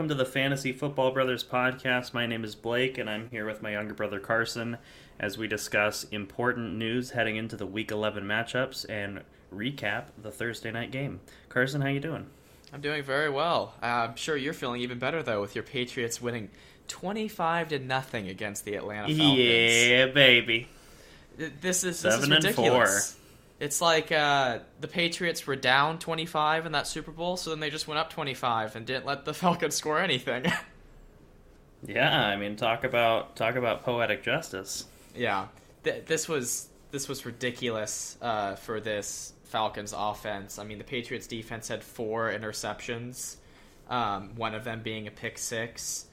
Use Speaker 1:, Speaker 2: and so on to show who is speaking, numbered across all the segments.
Speaker 1: welcome to the Fantasy Football Brothers podcast. My name is Blake, and I'm here with my younger brother Carson as we discuss important news heading into the Week 11 matchups and recap the Thursday night game. Carson, how you doing?
Speaker 2: I'm doing very well. Uh, I'm sure you're feeling even better though, with your Patriots winning 25 to nothing against the Atlanta Falcons.
Speaker 1: Yeah, baby.
Speaker 2: This is this
Speaker 1: Seven
Speaker 2: is
Speaker 1: and
Speaker 2: ridiculous. It's like uh, the Patriots were down 25 in that Super Bowl, so then they just went up 25 and didn't let the Falcons score anything.
Speaker 1: Yeah, I mean, talk about talk about poetic justice.
Speaker 2: yeah, Th- this was this was ridiculous uh, for this Falcons offense. I mean, the Patriots defense had four interceptions, um, one of them being a pick six.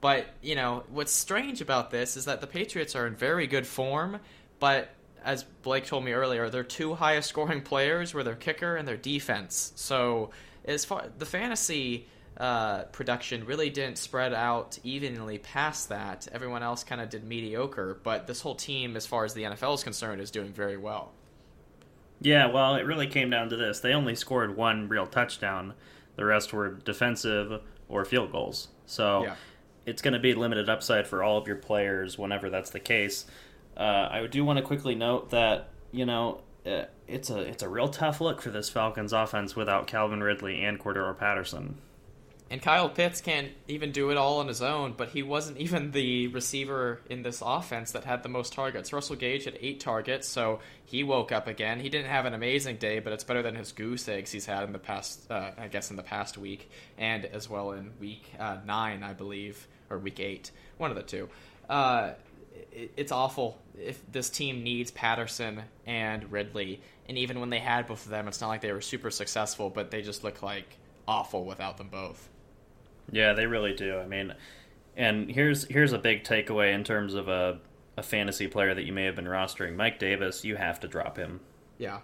Speaker 2: But you know what's strange about this is that the Patriots are in very good form, but as Blake told me earlier, their two highest scoring players were their kicker and their defense. So as far the fantasy uh, production really didn't spread out evenly past that. Everyone else kind of did mediocre, but this whole team, as far as the NFL is concerned, is doing very well.
Speaker 1: Yeah, well, it really came down to this. They only scored one real touchdown. The rest were defensive or field goals. So
Speaker 2: Yeah.
Speaker 1: it's going to be limited upside for all of your players whenever that's the case. Uh, I do want to quickly note that you know uh, it's a it's a real tough look for this Falcons offense without Calvin Ridley and Cordarrelle Patterson.
Speaker 2: And Kyle Pitts can't even do it all on his own, but he wasn't even the receiver in this offense that had the most targets. Russell Gage had eight targets, so he woke up again. He didn't have an amazing day, but it's better than his goose eggs he's had in the past, uh, I guess, in the past week, and as well in week uh, nine, I believe, or week eight, one of the two. Uh, it, it's awful if this team needs Patterson and Ridley, and even when they had both of them, it's not like they were super successful, but they just look like awful without them both.
Speaker 1: Yeah, they really do. I mean, and here's here's a big takeaway in terms of a a fantasy player that you may have been rostering. Mike Davis, you have to drop him.
Speaker 2: Yeah.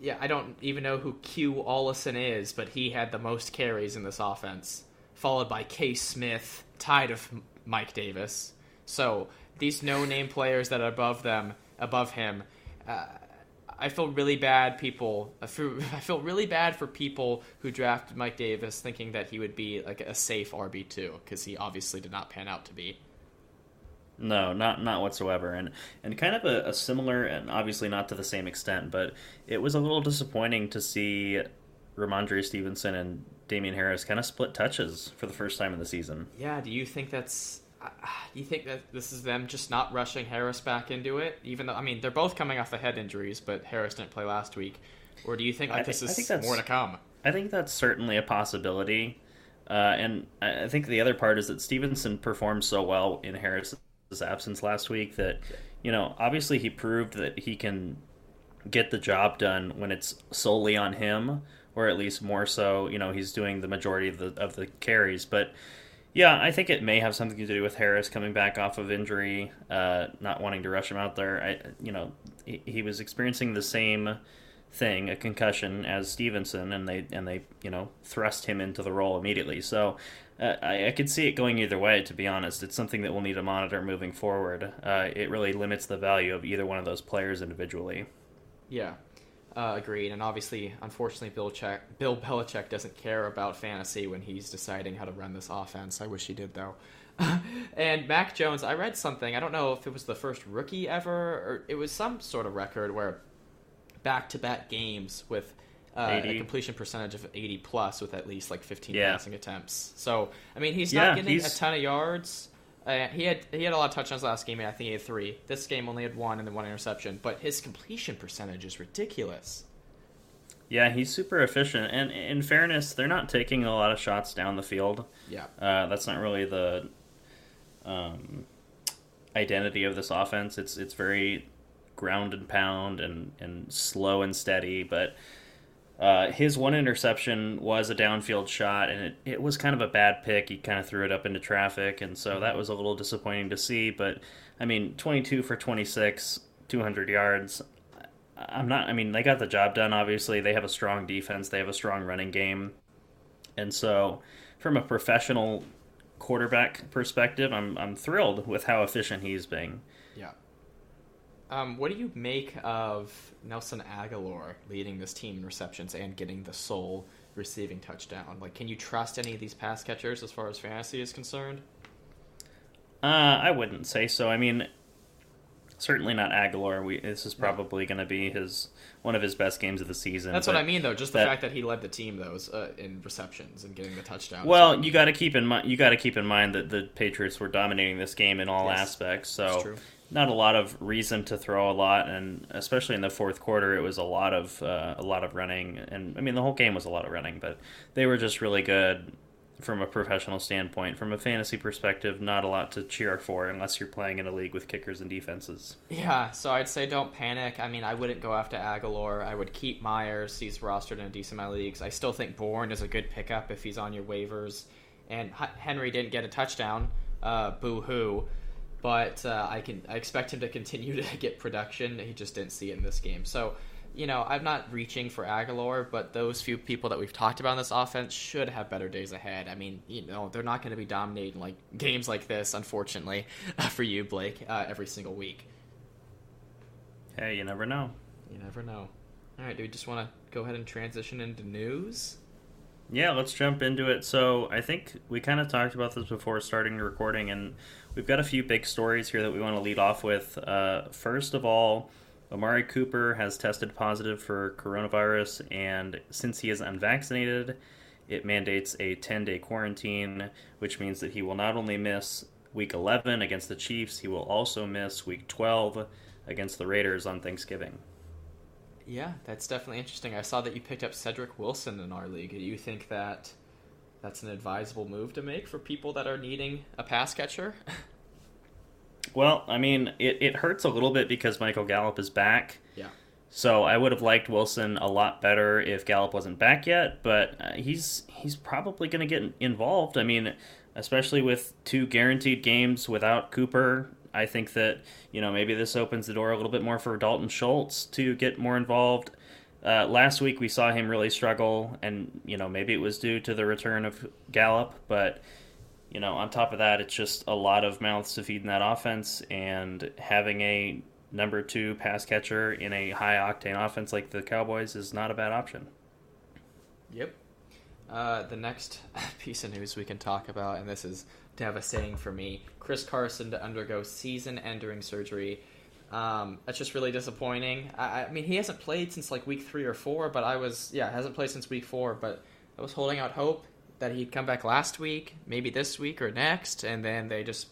Speaker 2: Yeah, I don't even know who Q Ollison is, but he had the most carries in this offense, followed by K Smith, tied of Mike Davis. So these no-name players that are above them, above him, uh, I feel really bad. People, I feel, I feel really bad for people who drafted Mike Davis, thinking that he would be like a safe RB two, because he obviously did not pan out to be.
Speaker 1: No, not not whatsoever, and and kind of a, a similar, and obviously not to the same extent, but it was a little disappointing to see Rhamondre Stevenson and Damien Harris kind of split touches for the first time in the season.
Speaker 2: Yeah, do you think that's? Do you think that this is them just not rushing Harris back into it? Even though I mean they're both coming off the head injuries, but Harris didn't play last week. Or do you think like
Speaker 1: I
Speaker 2: this is
Speaker 1: think
Speaker 2: more to come?
Speaker 1: I think that's certainly a possibility, uh, and I I think the other part is that Stevenson performed so well in Harris's absence last week that you know obviously he proved that he can get the job done when it's solely on him, or at least more so. You know, he's doing the majority of the of the carries, but. Yeah, I think it may have something to do with Harris coming back off of injury, uh, not wanting to rush him out there. I, you know, he, he was experiencing the same thing, a concussion, as Stevenson, and they and they you know thrust him into the role immediately. So uh, I, I could see it going either way. To be honest, it's something that we'll need to monitor moving forward. Uh, it really limits the value of either one of those players individually.
Speaker 2: Yeah, uh, agreed. And obviously, unfortunately, Bill, Check, Bill Belichick doesn't care about fantasy when he's deciding how to run this offense. I wish he did, though. and Mac Jones, I read something. I don't know if it was the first rookie ever, or it was some sort of record where back-to-back games with uh, a completion percentage of 80 plus with at least like 15
Speaker 1: Yeah.
Speaker 2: passing attempts. So I mean, he's
Speaker 1: Yeah,
Speaker 2: not getting
Speaker 1: he's-
Speaker 2: a ton of yards. Uh, he had he had a lot of touchdowns last game. I think he had three. This game only had one and then one interception. But his completion percentage is ridiculous.
Speaker 1: Yeah, he's super efficient, and in fairness, they're not taking a lot of shots down the field.
Speaker 2: Yeah,
Speaker 1: Uh, that's not really the um, identity of this offense. It's it's very ground and pound and, and slow and steady. But uh, his one interception was a downfield shot, and it, it was kind of a bad pick. He kind of threw it up into traffic, and so that was a little disappointing to see. But I mean, 22 for 26, 200 yards. I'm not. I mean, they got the job done. Obviously, they have a strong defense. They have a strong running game, and so from a professional quarterback perspective, I'm I'm thrilled with how efficient he's being.
Speaker 2: yeah. Um, what do you make of Nelson Agholor leading this team in receptions and getting the sole receiving touchdown. Like, can you trust any of these pass catchers as far as fantasy is concerned?
Speaker 1: Uh, I wouldn't say so. I mean, certainly not Aguilar. We this is probably going to be his one of his best games of the season.
Speaker 2: That's what I mean, though. Just the
Speaker 1: that-
Speaker 2: fact that he led the team, though, is, uh, in receptions and getting the touchdown.
Speaker 1: Well, you got to keep in mind you got to keep in mind that the Patriots were dominating this game in all
Speaker 2: Yes,
Speaker 1: aspects.
Speaker 2: that's
Speaker 1: So
Speaker 2: true.
Speaker 1: Not a lot of reason to throw a lot, and especially in the fourth quarter, it was a lot of uh, a lot of running. And I mean, the whole game was a lot of running, but they were just really good from a professional standpoint. From a fantasy perspective, not a lot to cheer for unless you're playing in a league with kickers and defenses.
Speaker 2: Yeah, so I'd say don't panic. I mean, I wouldn't go after Agholor. I would keep Meyers. He's rostered in a decent amount of leagues. I still think Bourne is a good pickup if he's on your waivers. And Henry didn't get a touchdown. Uh, boo hoo. But uh, I can I expect him to continue to get production. He just didn't see it in this game. So, you know, I'm not reaching for Agholor, but those few people that we've talked about in this offense should have better days ahead. I mean, you know, they're not going to be dominating like games like this, unfortunately, for you, Blake, uh, every single week.
Speaker 1: Hey, you never know.
Speaker 2: You never know. All right, do we just want to go ahead and transition into news?
Speaker 1: Yeah, let's jump into it. So, I think we kind of talked about this before starting the recording, and we've got a few big stories here that we want to lead off with. Uh, first of all, Amari Cooper has tested positive for coronavirus, and since he is unvaccinated, it mandates a 10 day quarantine, which means that he will not only miss week 11 against the Chiefs, he will also miss week 12 against the Raiders on Thanksgiving.
Speaker 2: Yeah, that's definitely interesting. I saw that you picked up Cedric Wilson in our league. Do you think that that's an advisable move to make for people that are needing a pass catcher?
Speaker 1: Well, I mean, it, it hurts a little bit because Michael Gallup is back.
Speaker 2: yeah.
Speaker 1: So I would have liked Wilson a lot better if Gallup wasn't back yet, but uh, he's he's probably going to get involved. I mean, especially with two guaranteed games without Cooper, I think that you know maybe this opens the door a little bit more for Dalton Schultz to get more involved. Uh, last week we saw him really struggle, and you know maybe it was due to the return of Gallup, but you know on top of that, it's just a lot of mouths to feed in that offense, and having a number two pass catcher in a high octane offense like the Cowboys is not a bad option.
Speaker 2: Yep. Uh, the next piece of news we can talk about, and this is devastating for me Chris Carson to undergo season ending surgery. Um, that's just really disappointing. I, I mean, he hasn't played since like week three or four, but I was, yeah, hasn't played since week four, but I was holding out hope that he'd come back last week, maybe this week or next, and then they just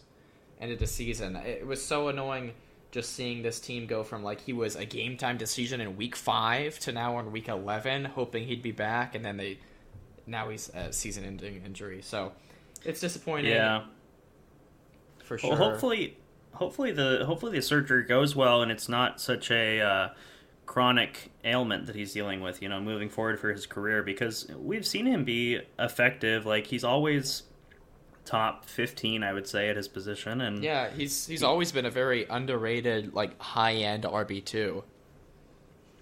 Speaker 2: ended the season. It was so annoying just seeing this team go from like he was a game time decision in week five to now in week 11, hoping he'd be back, and then they now he's a season ending injury. So it's disappointing
Speaker 1: Yeah.
Speaker 2: for sure.
Speaker 1: Well, hopefully, hopefully the hopefully the surgery goes well and it's not such a uh, chronic ailment that he's dealing with. You know, moving forward for his career because we've seen him be effective. Like he's always top fifteen, I would say, at his position. And
Speaker 2: Yeah, he's he's always been a very underrated, like high end RB two.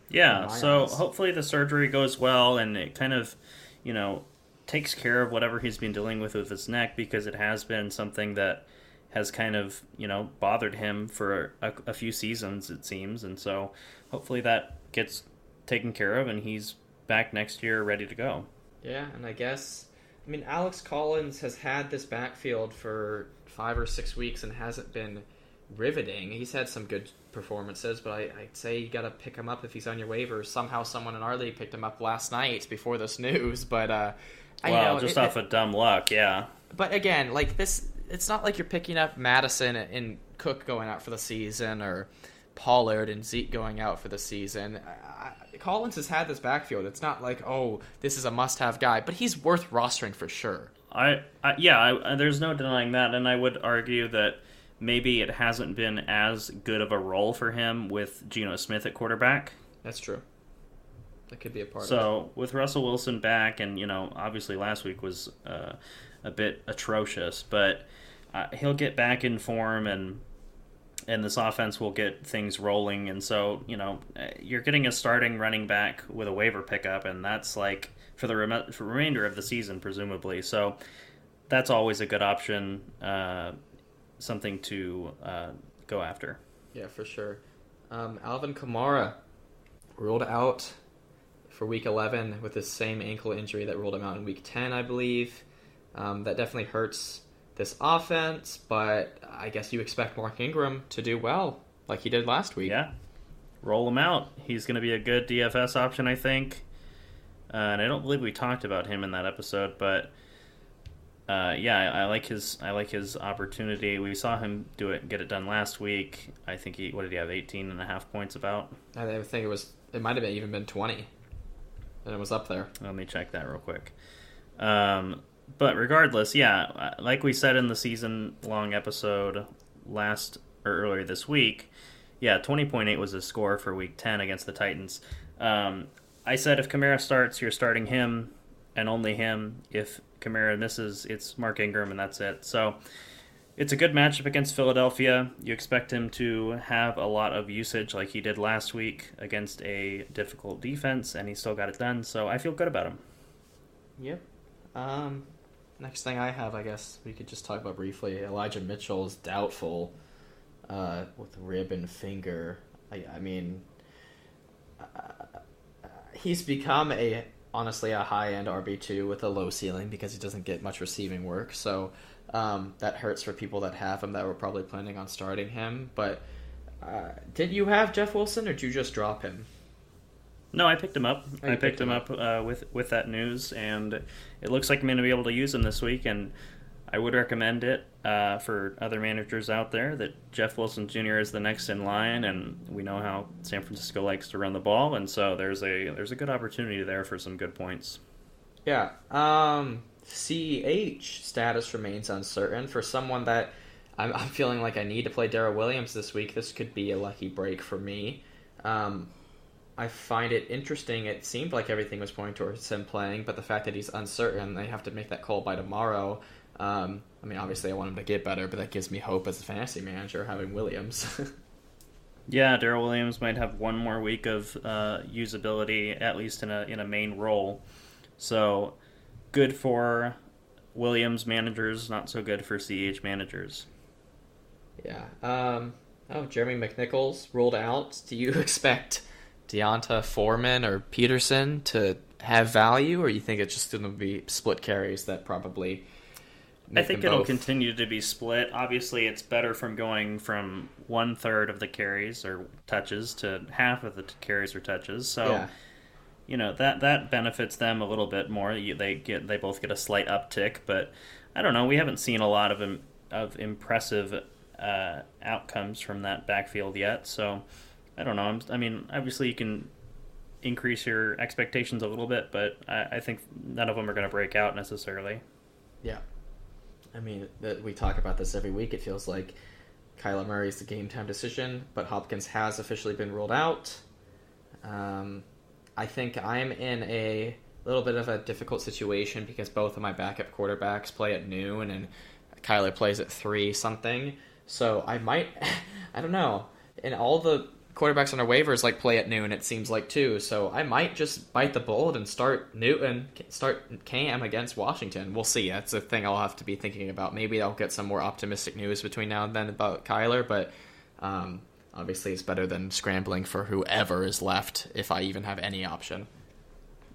Speaker 1: Yeah, so
Speaker 2: eyes.
Speaker 1: hopefully the surgery goes well and it kind of, you know, takes care of whatever he's been dealing with with his neck because it has been something that has kind of, you know, bothered him for a, a few seasons, it seems. And so hopefully that gets taken care of and he's back next year ready to go.
Speaker 2: Yeah, and I guess I mean Alex Collins has had this backfield for five or six weeks and hasn't been riveting. He's had some good performances, but I, I'd say you got to pick him up if he's on your waivers. Somehow, someone in our league picked him up last night before this news, but uh, I
Speaker 1: Well,
Speaker 2: know
Speaker 1: just
Speaker 2: it-
Speaker 1: off of dumb luck, yeah.
Speaker 2: But again, like this, it's not like you're picking up Mattison and Cook going out for the season or Pollard and Zeke going out for the season. I, Collins has had this backfield. It's not like oh, this is a must-have guy, but he's worth rostering for sure.
Speaker 1: I, I yeah, I, there's no denying that, and I would argue that maybe it hasn't been as good of a role for him with Geno Smith at quarterback.
Speaker 2: That's true. That could be a part of
Speaker 1: So with Russell Wilson back, and you know, obviously last week was uh, a bit atrocious, but uh, he'll get back in form, and and this offense will get things rolling. And so you know, you're getting a starting running back with a waiver pickup, and that's like for the rem- for remainder of the season, presumably. So that's always a good option, uh, something to uh, go after.
Speaker 2: Yeah, for sure. Um, Alvin Kamara ruled out for Week 11 with the same ankle injury that ruled him out in Week 10, I believe. Um, that definitely hurts this offense, but I guess you expect Mark Ingram to do well, like he did last week.
Speaker 1: Yeah, roll him out. He's going to be a good DFS option, I think. Uh, and I don't believe we talked about him in that episode, but uh, yeah, I, I, like his I like his opportunity. We saw him do it, get it done last week. I think he what did he have 18 and a half points about?
Speaker 2: I think it was it might have even been 20, and it was up there.
Speaker 1: Let me check that real quick. Um, but regardless, yeah, uh, like we said in the season long episode last or earlier this week, yeah, 20.8 was his score for week 10 against the Titans. Um, I said if Kamara starts, you're starting him and only him. If Kamara misses, it's Mark Ingram and that's it. So it's a good matchup against Philadelphia. You expect him to have a lot of usage like he did last week against a difficult defense, and he still got it done. So I feel good about him.
Speaker 2: Yep. Um, next thing I have, I guess we could just talk about briefly. Elijah Mitchell is doubtful uh, with rib and finger. I, I mean, uh, he's become a honestly a high end RB two with a low ceiling because he doesn't get much receiving work. So um, that hurts for people that have him that were probably planning on starting him. But uh, did you have Jeff Wilson or did you just drop him?
Speaker 1: No, I picked him up. Oh, I picked him up, up uh, with with that news, and it looks like I'm going to be able to use him this week. And I would recommend it uh, for other managers out there that Jeff Wilson Jr. is the next in line, and we know how San Francisco likes to run the ball, and so there's a there's a good opportunity there for some good points.
Speaker 2: Yeah. Um, CH status remains uncertain for someone that I'm, I'm feeling like I need to play Darrel Williams this week. This could be a lucky break for me. Um, I find it interesting. It seemed like everything was pointing towards him playing, but the fact that he's uncertain, they have to make that call by tomorrow. Um, I mean, obviously, I want him to get better, but that gives me hope as a fantasy manager having Williams.
Speaker 1: yeah, Darrel Williams might have one more week of uh, usability, at least in a in a main role. So good for Williams managers, not so good for CH managers.
Speaker 2: Yeah. Um, oh, Jeremy McNichols ruled out. Do you expect D'Onta Foreman or Peterson to have value, or you think it's just going to be split carries that probably?
Speaker 1: I think it'll both? continue to be split. Obviously, it's better from going from one third of the carries or touches to half of the carries or touches. So. Yeah you know that that benefits them a little bit more. They get they both get a slight uptick, but I don't know. We haven't seen a lot of of impressive uh, outcomes from that backfield yet. So I don't know. I'm, i mean, obviously you can increase your expectations a little bit, but I, I think none of them are going to break out necessarily.
Speaker 2: Yeah, I mean that we talk about this every week. It feels like Kyler Murray's the game time decision, but Hopkins has officially been ruled out. Um, I think I'm in a little bit of a difficult situation because both of my backup quarterbacks play at noon and Kyler plays at three something. So I might, I don't know. And all the quarterbacks on our waivers like play at noon. It seems like too. So I might just bite the bullet and start Newton, start Cam against Washington. We'll see. That's a thing I'll have to be thinking about. Maybe I'll get some more optimistic news between now and then about Kyler, but um, Obviously, it's better than scrambling for whoever is left, if I even have any option.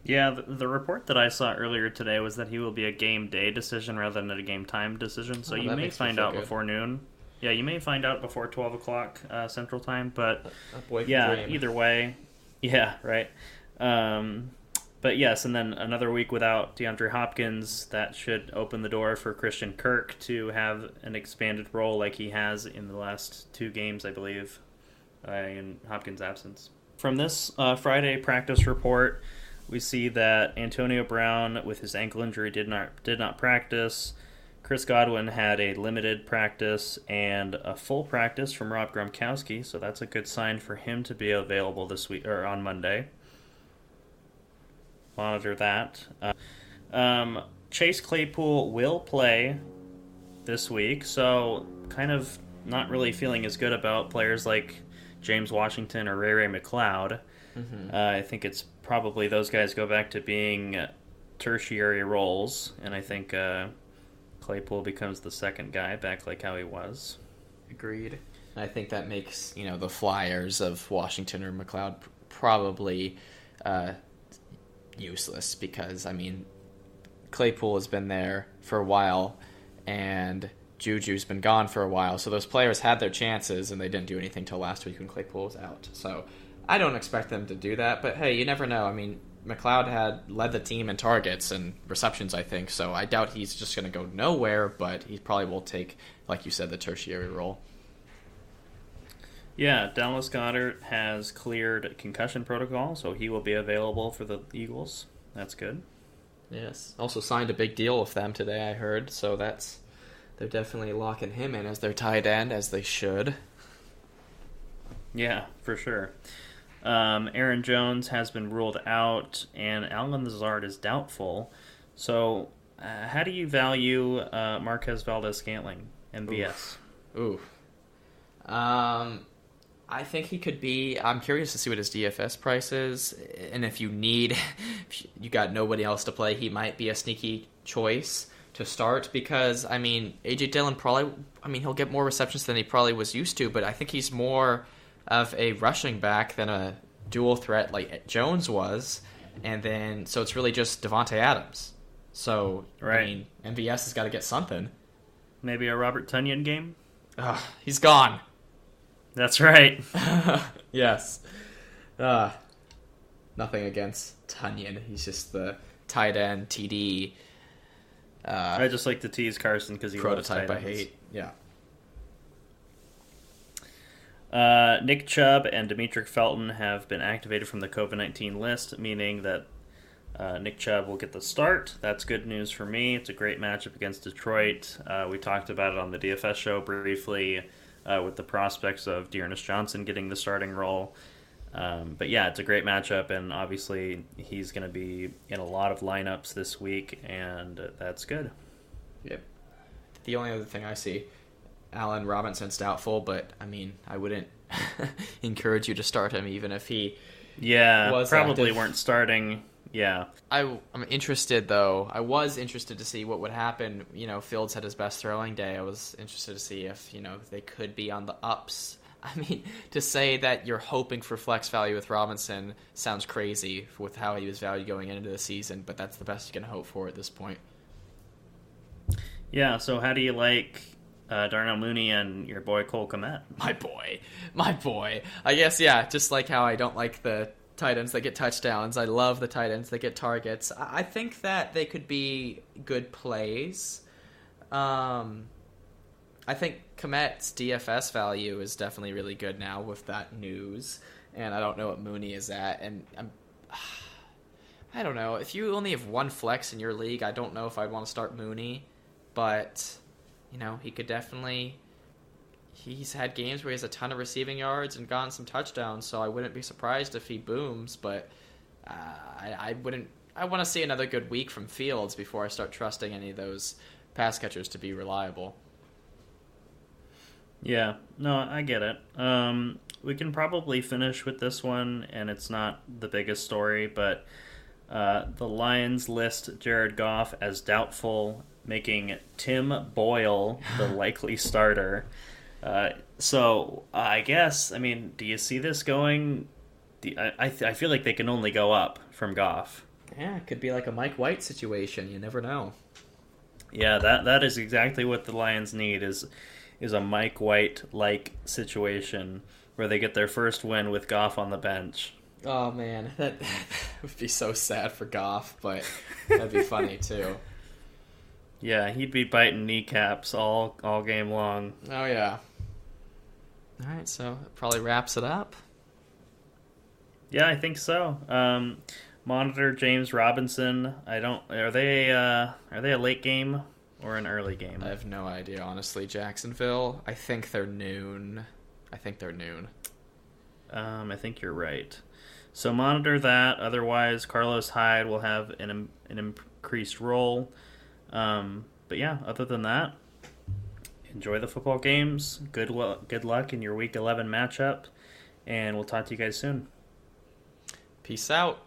Speaker 1: Yeah, the, the, report that I saw earlier today was that he will be a game day decision rather than a game time decision. So oh, you may find out good. before noon. Yeah, you may find out before twelve o'clock uh, Central Time. But yeah, dream. either way, yeah, right. Um, but yes, and then another week without DeAndre Hopkins, that should open the door for Christian Kirk to have an expanded role like he has in the last two games, I believe uh, in Hopkins' absence. From this uh, Friday practice report, we see that Antonio Brown, with his ankle injury, did not did not practice. Chris Godwin had a limited practice and a full practice from Rob Gronkowski, so that's a good sign for him to be available this week or on Monday. Monitor that. Uh, um, Chase Claypool will play this week, so kind of not really feeling as good about players like James Washington or Ray Ray McCloud. Mm-hmm. Uh, I think it's probably those guys go back to being tertiary roles, and I think uh, Claypool becomes the second guy back like how he was.
Speaker 2: Agreed. I think that makes you know the flyers of Washington or McCloud probably uh, useless because I mean, Claypool has been there for a while, and Juju's been gone for a while. So those players had their chances, and they didn't do anything till last week when Claypool was out. So I don't expect them to do that. But hey, you never know. I mean, McCloud had led the team in targets and receptions, I think. So I doubt he's just going to go nowhere, but he probably will take, like you said, the tertiary role.
Speaker 1: Yeah, Dallas Goedert has cleared concussion protocol, so he will be available for the Eagles. That's good.
Speaker 2: Yes. Also signed a big deal with them today, I heard. So that's they're definitely locking him in as their tight end, as they should.
Speaker 1: Yeah, for sure. Um, Aaron Jones has been ruled out, and Allen Lazard is doubtful. So, uh, how do you value uh, Marquez Valdes Scantling, MVS?
Speaker 2: Ooh. Um, I think he could be. I'm curious to see what his DFS price is, and if you need, if you got nobody else to play, he might be a sneaky choice to start because I mean AJ Dillon probably. I mean he'll get more receptions than he probably was used to, but I think he's more of a rushing back than a dual threat like Jones was, and then so it's really just Davante Adams. So
Speaker 1: right.
Speaker 2: I mean MVS has got to get something.
Speaker 1: Maybe a Robert Tonyan game.
Speaker 2: Ugh, he's gone.
Speaker 1: That's right.
Speaker 2: yes. Uh, nothing against Tonyan. He's just the tight end TD.
Speaker 1: Uh, I just like to tease Carson because he
Speaker 2: prototype I hate. Yeah.
Speaker 1: Uh, Nick Chubb and Demetric Felton have been activated from the COVID 19 list, meaning that uh, Nick Chubb will get the start. That's good news for me. It's a great matchup against Detroit. Uh, we talked about it on the DFS show briefly uh, with the prospects of D'Ernest Johnson getting the starting role. Um, but yeah, it's a great matchup, and obviously he's going to be in a lot of lineups this week, and that's good.
Speaker 2: Yep. The only other thing I see, Allen Robinson's doubtful, but I mean, I wouldn't encourage you to start him even if he.
Speaker 1: Yeah, probably active. weren't starting. Yeah.
Speaker 2: I, I'm interested though. I was interested to see what would happen. You know, Fields had his best throwing day. I was interested to see if you know they could be on the ups. I mean, to say that you're hoping for flex value with Robinson sounds crazy with how he was valued going into the season, but that's the best you can hope for at this point.
Speaker 1: Yeah. So, how do you like uh, Darnell Mooney and your boy Cole Kmet?
Speaker 2: My boy, my boy. I guess yeah. Just like how I don't like the tight ends that get touchdowns. I love the tight ends that get targets. I think that they could be good plays. Um, I think Kmet's DFS value is definitely really good now with that news, and I don't know what Mooney is at, and I'm. I don't know. If you only have one flex in your league, I don't know if I'd want to start Mooney, but you know he could definitely he's had games where he has a ton of receiving yards and gotten some touchdowns, so I wouldn't be surprised if he booms. But uh, I, I wouldn't. I want to see another good week from Fields before I start trusting any of those pass catchers to be reliable.
Speaker 1: Yeah, no, I get it. Um, we can probably finish with this one, and it's not the biggest story, but uh, the Lions list Jared Goff as doubtful, making Tim Boyle the likely starter. Uh, so I guess I mean, do you see this going? I I, I feel like they can only go up from Goff.
Speaker 2: Yeah, it could be like a Mike White situation. You never know.
Speaker 1: Yeah, that that is exactly what the Lions need is is a Mike White like situation where they get their first win with Goff on the bench.
Speaker 2: Oh man, that, that would be so sad for Goff, but that'd be funny too.
Speaker 1: Yeah, he'd be biting kneecaps all all game long.
Speaker 2: Oh yeah. All right, so it probably wraps it up.
Speaker 1: Yeah, I think so. Um, monitor James Robinson. I don't. Are they? Uh, are they a late game or an early game?
Speaker 2: I have no idea, honestly. Jacksonville. I think they're noon. I think they're noon.
Speaker 1: Um, I think you're right. So monitor that. Otherwise, Carlos Hyde will have an an increased role. Um, but yeah, other than that, enjoy the football games. Good good luck in your Week 11 matchup, and we'll talk to you guys soon.
Speaker 2: Peace out.